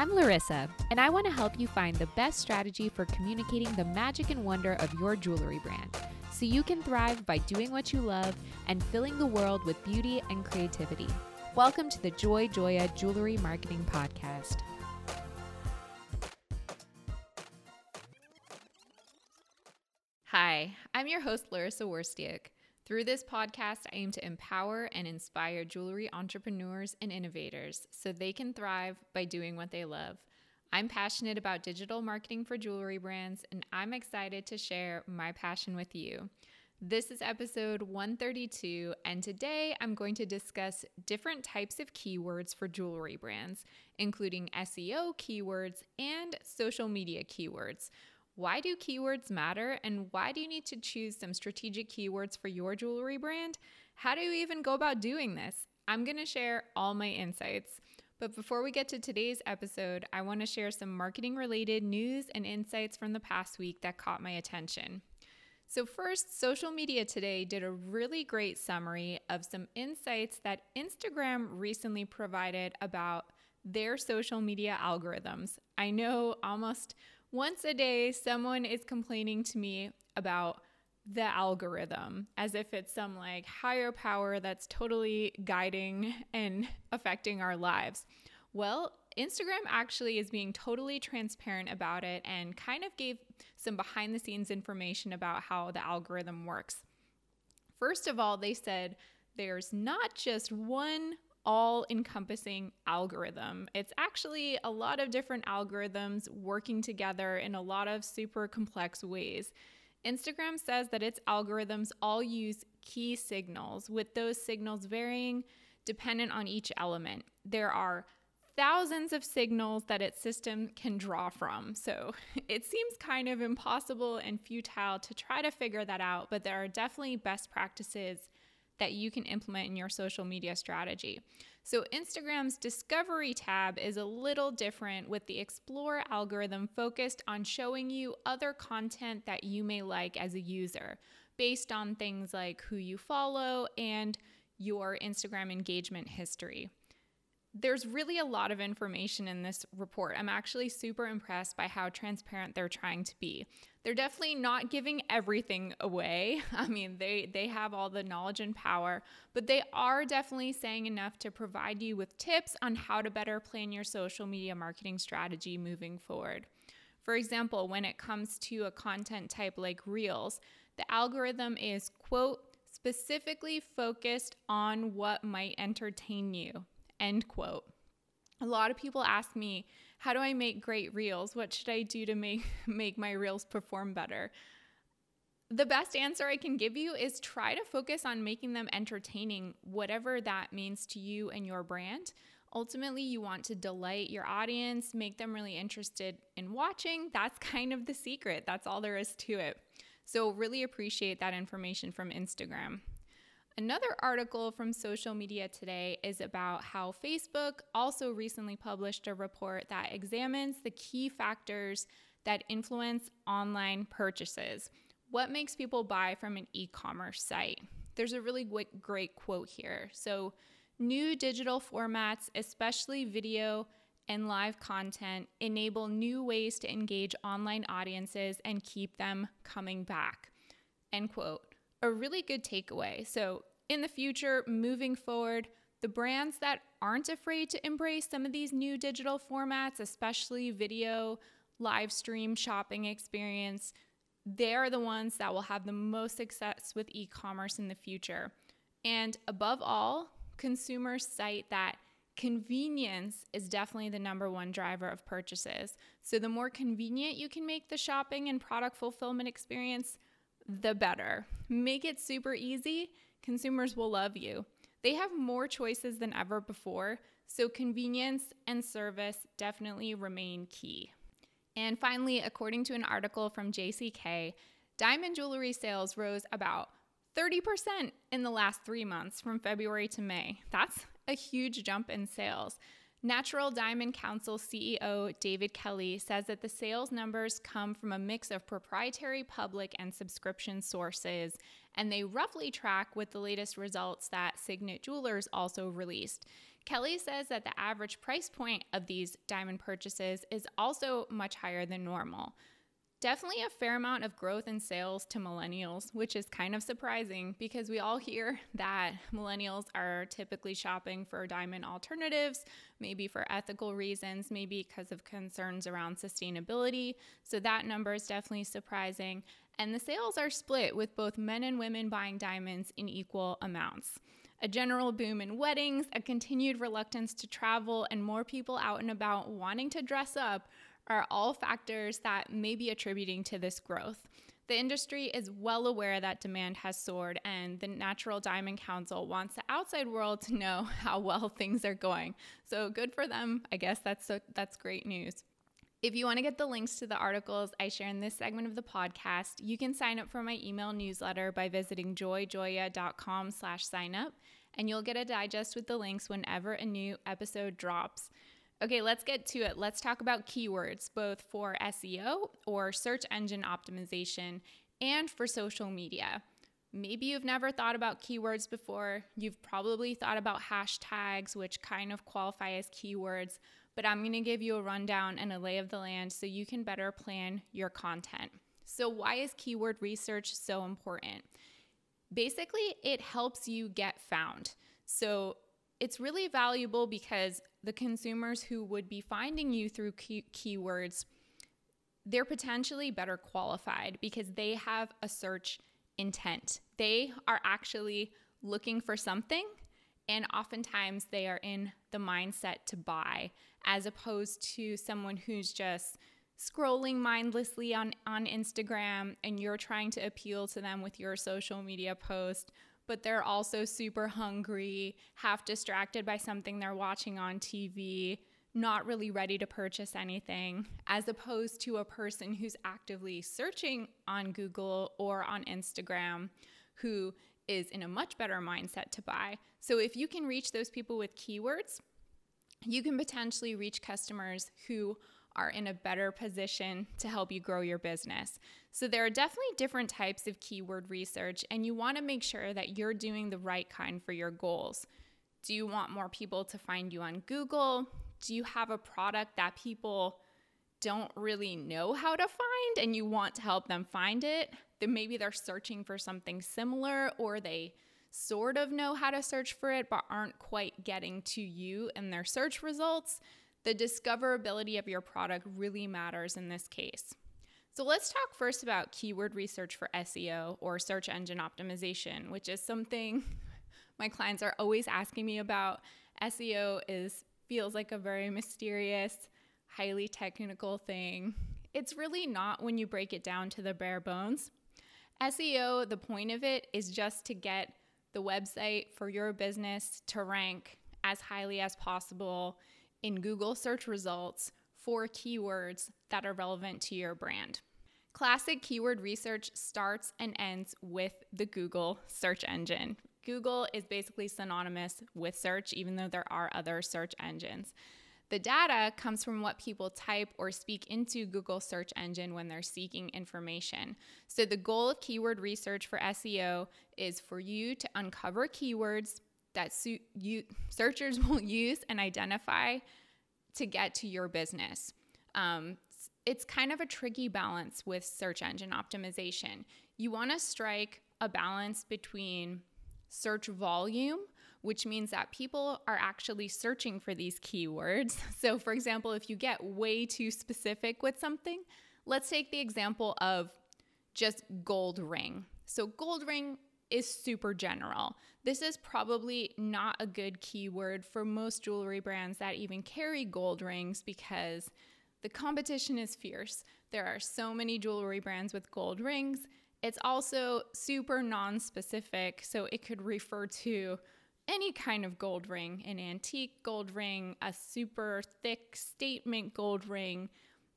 I'm Laryssa, and I want to help you find the best strategy for communicating the magic and wonder of your jewelry brand so you can thrive by doing what you love and filling the world with beauty and creativity. Welcome to the Joy Joya Jewelry Marketing Podcast. Hi, I'm your host, Laryssa Wirstiuk. Through this podcast, I aim to empower and inspire jewelry entrepreneurs and innovators so they can thrive by doing what they love. I'm passionate about digital marketing for jewelry brands, and I'm excited to share my passion with you. This is episode 132, and today I'm going to discuss different types of keywords for jewelry brands, including SEO keywords and social media keywords. Why do keywords matter, and why do you need to choose some strategic keywords for your jewelry brand? How do you even go about doing this? I'm going to share all my insights. But before we get to today's episode, I want to share some marketing related news and insights from the past week that caught my attention. So, first, social media today did a really great summary of some insights that Instagram recently provided about their social media algorithms. I know almost once a day, someone is complaining to me about the algorithm as if it's some like higher power that's totally guiding and affecting our lives. Well, Instagram actually is being totally transparent about it and kind of gave some behind the scenes information about how the algorithm works. First of all, they said there's not just one all encompassing algorithm. It's actually a lot of different algorithms working together in a lot of super complex ways. Instagram says that its algorithms all use key signals, with those signals varying dependent on each element. There are thousands of signals that its system can draw from. So it seems kind of impossible and futile to try to figure that out, but there are definitely best practices that you can implement in your social media strategy. So, Instagram's Discovery tab is a little different with the Explore algorithm focused on showing you other content that you may like as a user based on things like who you follow and your Instagram engagement history there's really a lot of information in this report. I'm actually super impressed by how transparent they're trying to be. They're definitely not giving everything away. I mean, they they have all the knowledge and power, but they are definitely saying enough to provide you with tips on how to better plan your social media marketing strategy moving forward. For example, when it comes to a content type like Reels, the algorithm is quote specifically focused on what might entertain you End quote. A lot of people ask me, how do I make great reels? What should I do to make, make my reels perform better? The best answer I can give you is try to focus on making them entertaining, whatever that means to you and your brand. Ultimately, you want to delight your audience, make them really interested in watching. That's kind of the secret. That's all there is to it. So, really appreciate that information from Instagram. Another article from Social Media Today is about how Facebook also recently published a report that examines the key factors that influence online purchases. What makes people buy from an e commerce site? There's a really great quote here. So, new digital formats, especially video and live content, enable new ways to engage online audiences and keep them coming back. End quote a really good takeaway. So, in the future, moving forward, the brands that aren't afraid to embrace some of these new digital formats, especially video, live stream shopping experience, they're the ones that will have the most success with e commerce in the future. And above all, consumers cite that convenience is definitely the number one driver of purchases. So, the more convenient you can make the shopping and product fulfillment experience, the better. Make it super easy consumers will love you. They have more choices than ever before, so convenience and service definitely remain key. And finally, according to an article from JCK, diamond jewelry sales rose about 30% in the last three months from February to May. That's a huge jump in sales. Natural Diamond Council CEO David Kelly says that the sales numbers come from a mix of proprietary public and subscription sources, and they roughly track with the latest results that Signet Jewelers also released. Kelly says that the average price point of these diamond purchases is also much higher than normal. Definitely a fair amount of growth in sales to millennials, which is kind of surprising because we all hear that millennials are typically shopping for diamond alternatives, maybe for ethical reasons, maybe because of concerns around sustainability. So that number is definitely surprising. And the sales are split with both men and women buying diamonds in equal amounts a general boom in weddings, a continued reluctance to travel, and more people out and about wanting to dress up are all factors that may be attributing to this growth. The industry is well aware that demand has soared, and the Natural Diamond Council wants the outside world to know how well things are going. So good for them. I guess that's so, that's great news. If you want to get the links to the articles I share in this segment of the podcast, you can sign up for my email newsletter by visiting joyjoya.com slash sign up, and you'll get a digest with the links whenever a new episode drops. Okay, let's get to it. Let's talk about keywords, both for SEO or search engine optimization and for social media. Maybe you've never thought about keywords before. You've probably thought about hashtags, which kind of qualify as keywords, but I'm to give you a rundown and a lay of the land so you can better plan your content. So, why is keyword research so important? Basically, it helps you get found. So, it's really valuable because the consumers who would be finding you through key- keywords they're potentially better qualified because they have a search intent. They are actually looking for something and oftentimes they are in the mindset to buy as opposed to someone who's just scrolling mindlessly on, on Instagram and you're trying to appeal to them with your social media post but they're also super hungry, half distracted by something they're watching on TV, not really ready to purchase anything, as opposed to a person who's actively searching on Google or on Instagram who is in a much better mindset to buy. So if you can reach those people with keywords, you can potentially reach customers who are in a better position to help you grow your business. So, there are definitely different types of keyword research, and you want to make sure that you're doing the right kind for your goals. Do you want more people to find you on Google? Do you have a product that people don't really know how to find and you want to help them find it? Then maybe they're searching for something similar or they sort of know how to search for it but aren't quite getting to you in their search results the discoverability of your product really matters in this case. So let's talk first about keyword research for SEO or search engine optimization, which is something my clients are always asking me about. SEO is feels like a very mysterious, highly technical thing. It's really not when you break it down to the bare bones. SEO, the point of it is just to get the website for your business to rank as highly as possible in Google search results for keywords that are relevant to your brand. Classic keyword research starts and ends with the Google search engine. Google is basically synonymous with search, even though there are other search engines. The data comes from what people type or speak into Google search engine when they're seeking information. So the goal of keyword research for SEO is for you to uncover keywords that suit you searchers will use and identify to get to your business. Um, it's kind of a tricky balance with search engine optimization. You want to strike a balance between search volume, which means that people are actually searching for these keywords. So, for example, if you get way too specific with something, let's take the example of just gold ring. So, gold ring is super general. This is probably not a good keyword for most jewelry brands that even carry gold rings because the competition is fierce. There are so many jewelry brands with gold rings. It's also super non specific, so it could refer to any kind of gold ring an antique gold ring, a super thick statement gold ring.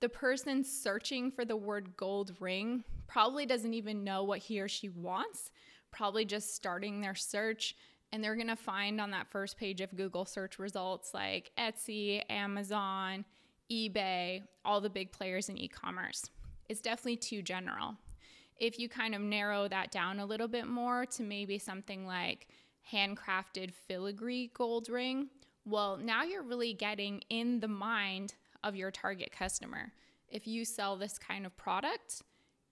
The person searching for the word gold ring probably doesn't even know what he or she wants probably just starting their search and they're going to find on that first page of Google search results like Etsy, Amazon, eBay, all the big players in e commerce. It's definitely too general. If you kind of narrow that down a little bit more to maybe something like handcrafted filigree gold ring Well, now you're really getting in the mind of your target customer. If you sell this kind of product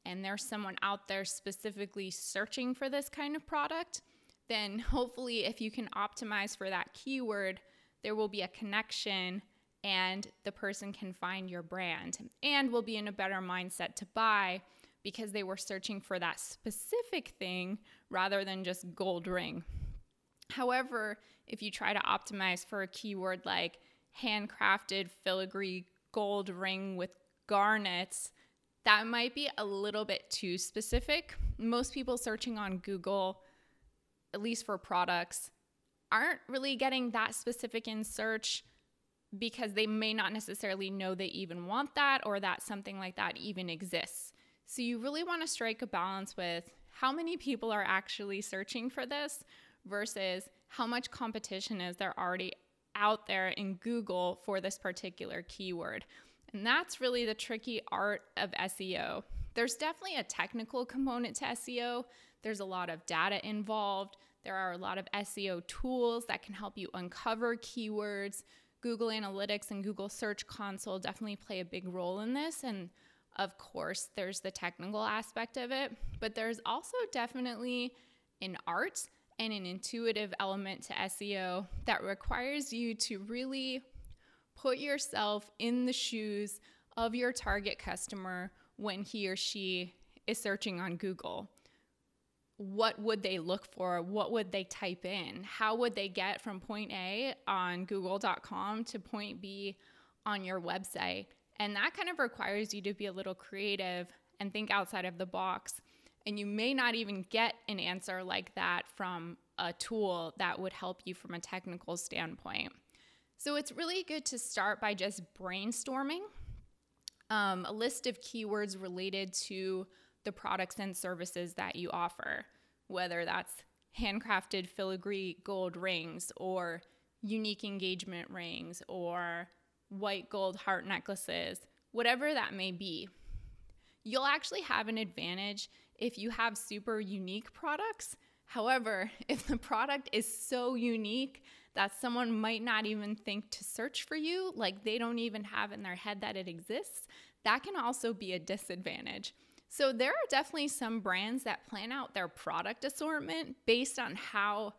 and there's someone out there specifically searching for this kind of product, then hopefully, if you can optimize for that keyword, there will be a connection and the person can find your brand and will be in a better mindset to buy because they were searching for that specific thing rather than just gold ring. However, if you try to optimize for a keyword like handcrafted filigree gold ring with garnets, that might be a little bit too specific. Most people searching on Google, at least for products, aren't really getting that specific in search because they may not necessarily know they even want that or that something like that even exists. So you really want to strike a balance with how many people are actually searching for this versus how much competition is there already out there in Google for this particular keyword. And that's really the tricky art of SEO. There's definitely a technical component to SEO. There's a lot of data involved. There are a lot of SEO tools that can help you uncover keywords. Google Analytics and Google Search Console definitely play a big role in this. And of course, there's the technical aspect of it, but there's also definitely an art and an intuitive element to SEO that requires you to really put yourself in the shoes of your target customer when he or she is searching on Google what would they look for? What would they type in? How would they get from point A on google.com to point B on your website? And that kind of requires you to be a little creative and think outside of the box. And you may not even get an answer like that from a tool that would help you from a technical standpoint. So it's really good to start by just brainstorming um, a list of keywords related to the products and services that you offer, whether that's handcrafted filigree gold rings or unique engagement rings or white gold heart necklaces, whatever that may be. You'll actually have an advantage if you have super unique products. However, if the product is so unique that someone might not even think to search for you, like they don't even have in their head that it exists, that can also be a disadvantage. So there are definitely some brands that plan out their product assortment based on how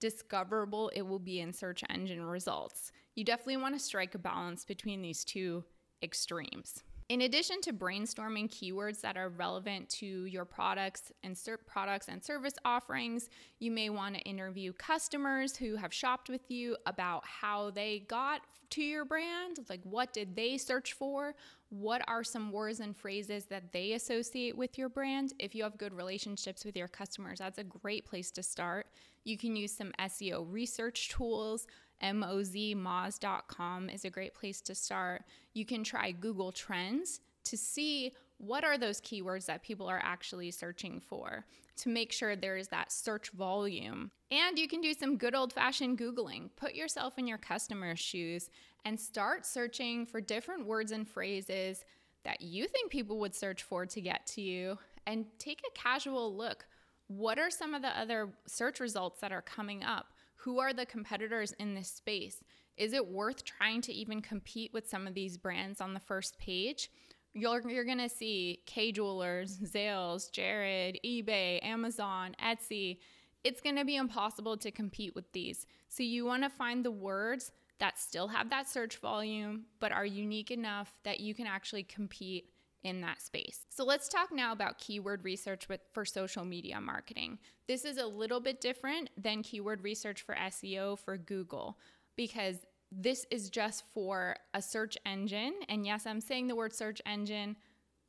discoverable it will be in search engine results. You definitely want to strike a balance between these two extremes. In addition to brainstorming keywords that are relevant to your products and ser- products and service offerings, you may want to interview customers who have shopped with you about how they got to your brand, like what did they search for? What are some words and phrases that they associate with your brand? If you have good relationships with your customers, that's a great place to start. You can use some SEO research tools. Mozmoz.com is a great place to start. You can try Google Trends to see what are those keywords that people are actually searching for to make sure there is that search volume. And you can do some good old fashioned Googling. Put yourself in your customer's shoes and start searching for different words and phrases that you think people would search for to get to you and take a casual look. What are some of the other search results that are coming up? Who are the competitors in this space? Is it worth trying to even compete with some of these brands on the first page? you're, you're going to see Kay Jewelers, Zales, Jared, eBay, Amazon, Etsy. It's going to be impossible to compete with these. So you want to find the words that still have that search volume, but are unique enough that you can actually compete in that space. So let's talk now about keyword research with, for social media marketing. This is a little bit different than keyword research for SEO for Google because this is just for a search engine. And yes, I'm saying the word search engine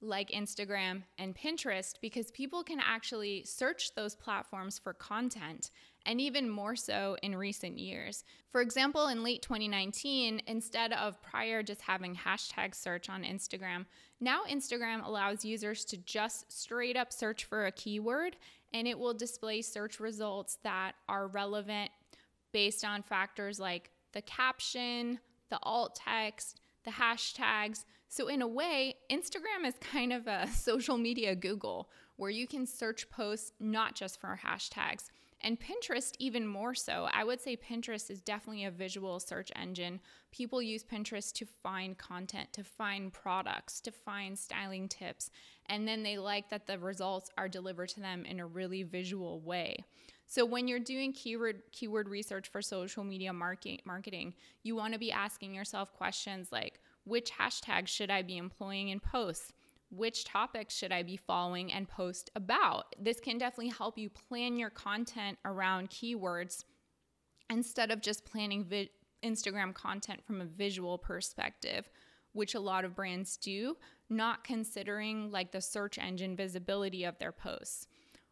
like Instagram and Pinterest because people can actually search those platforms for content and even more so in recent years. For example, in late 2019, instead of prior just having hashtag search on Instagram, now Instagram allows users to just straight up search for a keyword and it will display search results that are relevant based on factors like the caption, the alt text, the hashtags. So, in a way, Instagram is kind of a social media Google where you can search posts not just for hashtags. And Pinterest, even more so. I would say Pinterest is definitely a visual search engine. People use Pinterest to find content, to find products, to find styling tips. And then they like that the results are delivered to them in a really visual way. So when you're doing keyword keyword research for social media market, marketing, you want to be asking yourself questions like which hashtags should I be employing in posts? Which topics should I be following and post about? This can definitely help you plan your content around keywords instead of just planning vi- Instagram content from a visual perspective, which a lot of brands do, not considering like the search engine visibility of their posts.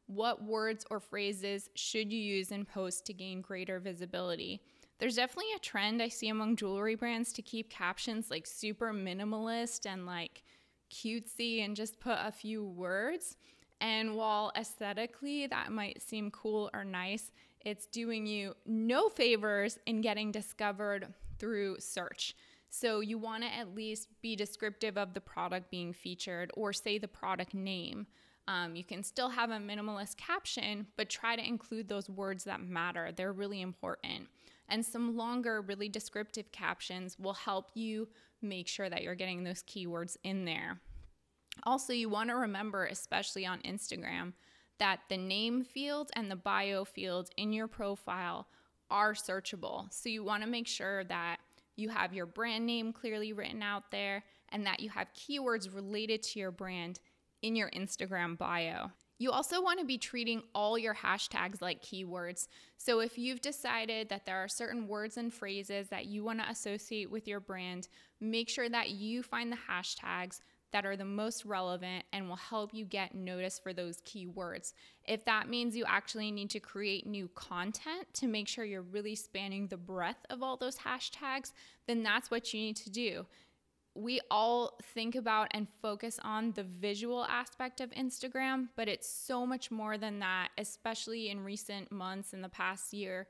What words or phrases should you use in posts to gain greater visibility? There's definitely a trend I see among jewelry brands to keep captions like super minimalist and like cutesy and just put a few words. And while aesthetically that might seem cool or nice, it's doing you no favors in getting discovered through search. So you want to at least be descriptive of the product being featured or say the product name. Um, you can still have a minimalist caption, but try to include those words that matter. They're really important. And some longer, really descriptive captions will help you make sure that you're getting those keywords in there. Also, you want to remember, especially on Instagram, that the name field and the bio field in your profile are searchable. So you want to make sure that you have your brand name clearly written out there and that you have keywords related to your brand in your Instagram bio. You also want to be treating all your hashtags like keywords. So, if you've decided that there are certain words and phrases that you want to associate with your brand, make sure that you find the hashtags that are the most relevant and will help you get noticed for those keywords. If that means you actually need to create new content to make sure you're really spanning the breadth of all those hashtags, then that's what you need to do we all think about and focus on the visual aspect of Instagram, but it's so much more than that, especially in recent months in the past year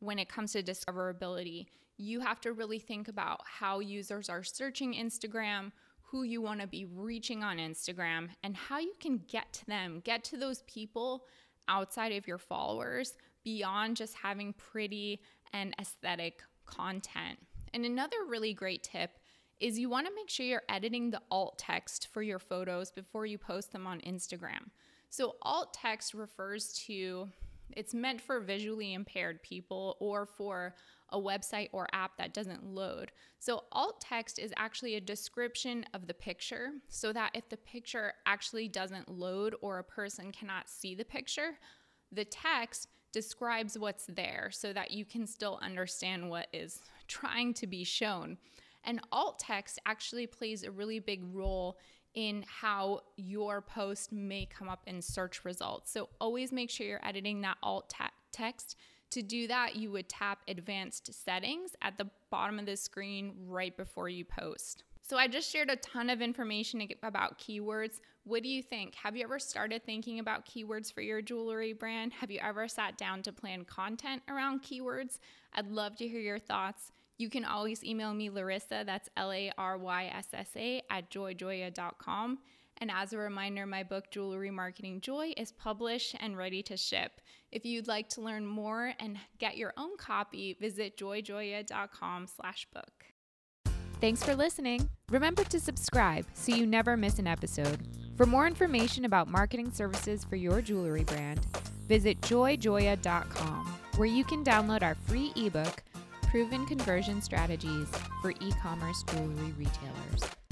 when it comes to discoverability. You have to really think about how users are searching Instagram, who you want to be reaching on Instagram, and how you can get to them, get to those people outside of your followers beyond just having pretty and aesthetic content. And another really great tip is you want to make sure you're editing the alt text for your photos before you post them on Instagram. So, alt text refers to it's meant for visually impaired people or for a website or app that doesn't load. So, alt text is actually a description of the picture so that if the picture actually doesn't load or a person cannot see the picture, the text describes what's there so that you can still understand what is trying to be shown. And alt text actually plays a really big role in how your post may come up in search results. So always make sure you're editing that alt text. To do that, you would tap advanced settings at the bottom of the screen right before you post. So I just shared a ton of information about keywords. What do you think? Have you ever started thinking about keywords for your jewelry brand? Have you ever sat down to plan content around keywords? I'd love to hear your thoughts. You can always email me, Laryssa, that's L A R Y S S A, at joyjoya.com. And as a reminder, my book, Jewelry Marketing Joy, is published and ready to ship. If you'd like to learn more and get your own copy, visit joyjoya.com slash book. Thanks for listening. Remember to subscribe so you never miss an episode. For more information about marketing services for your jewelry brand, visit joyjoya.com, where you can download our free ebook – proven conversion strategies for e commerce jewelry retailers.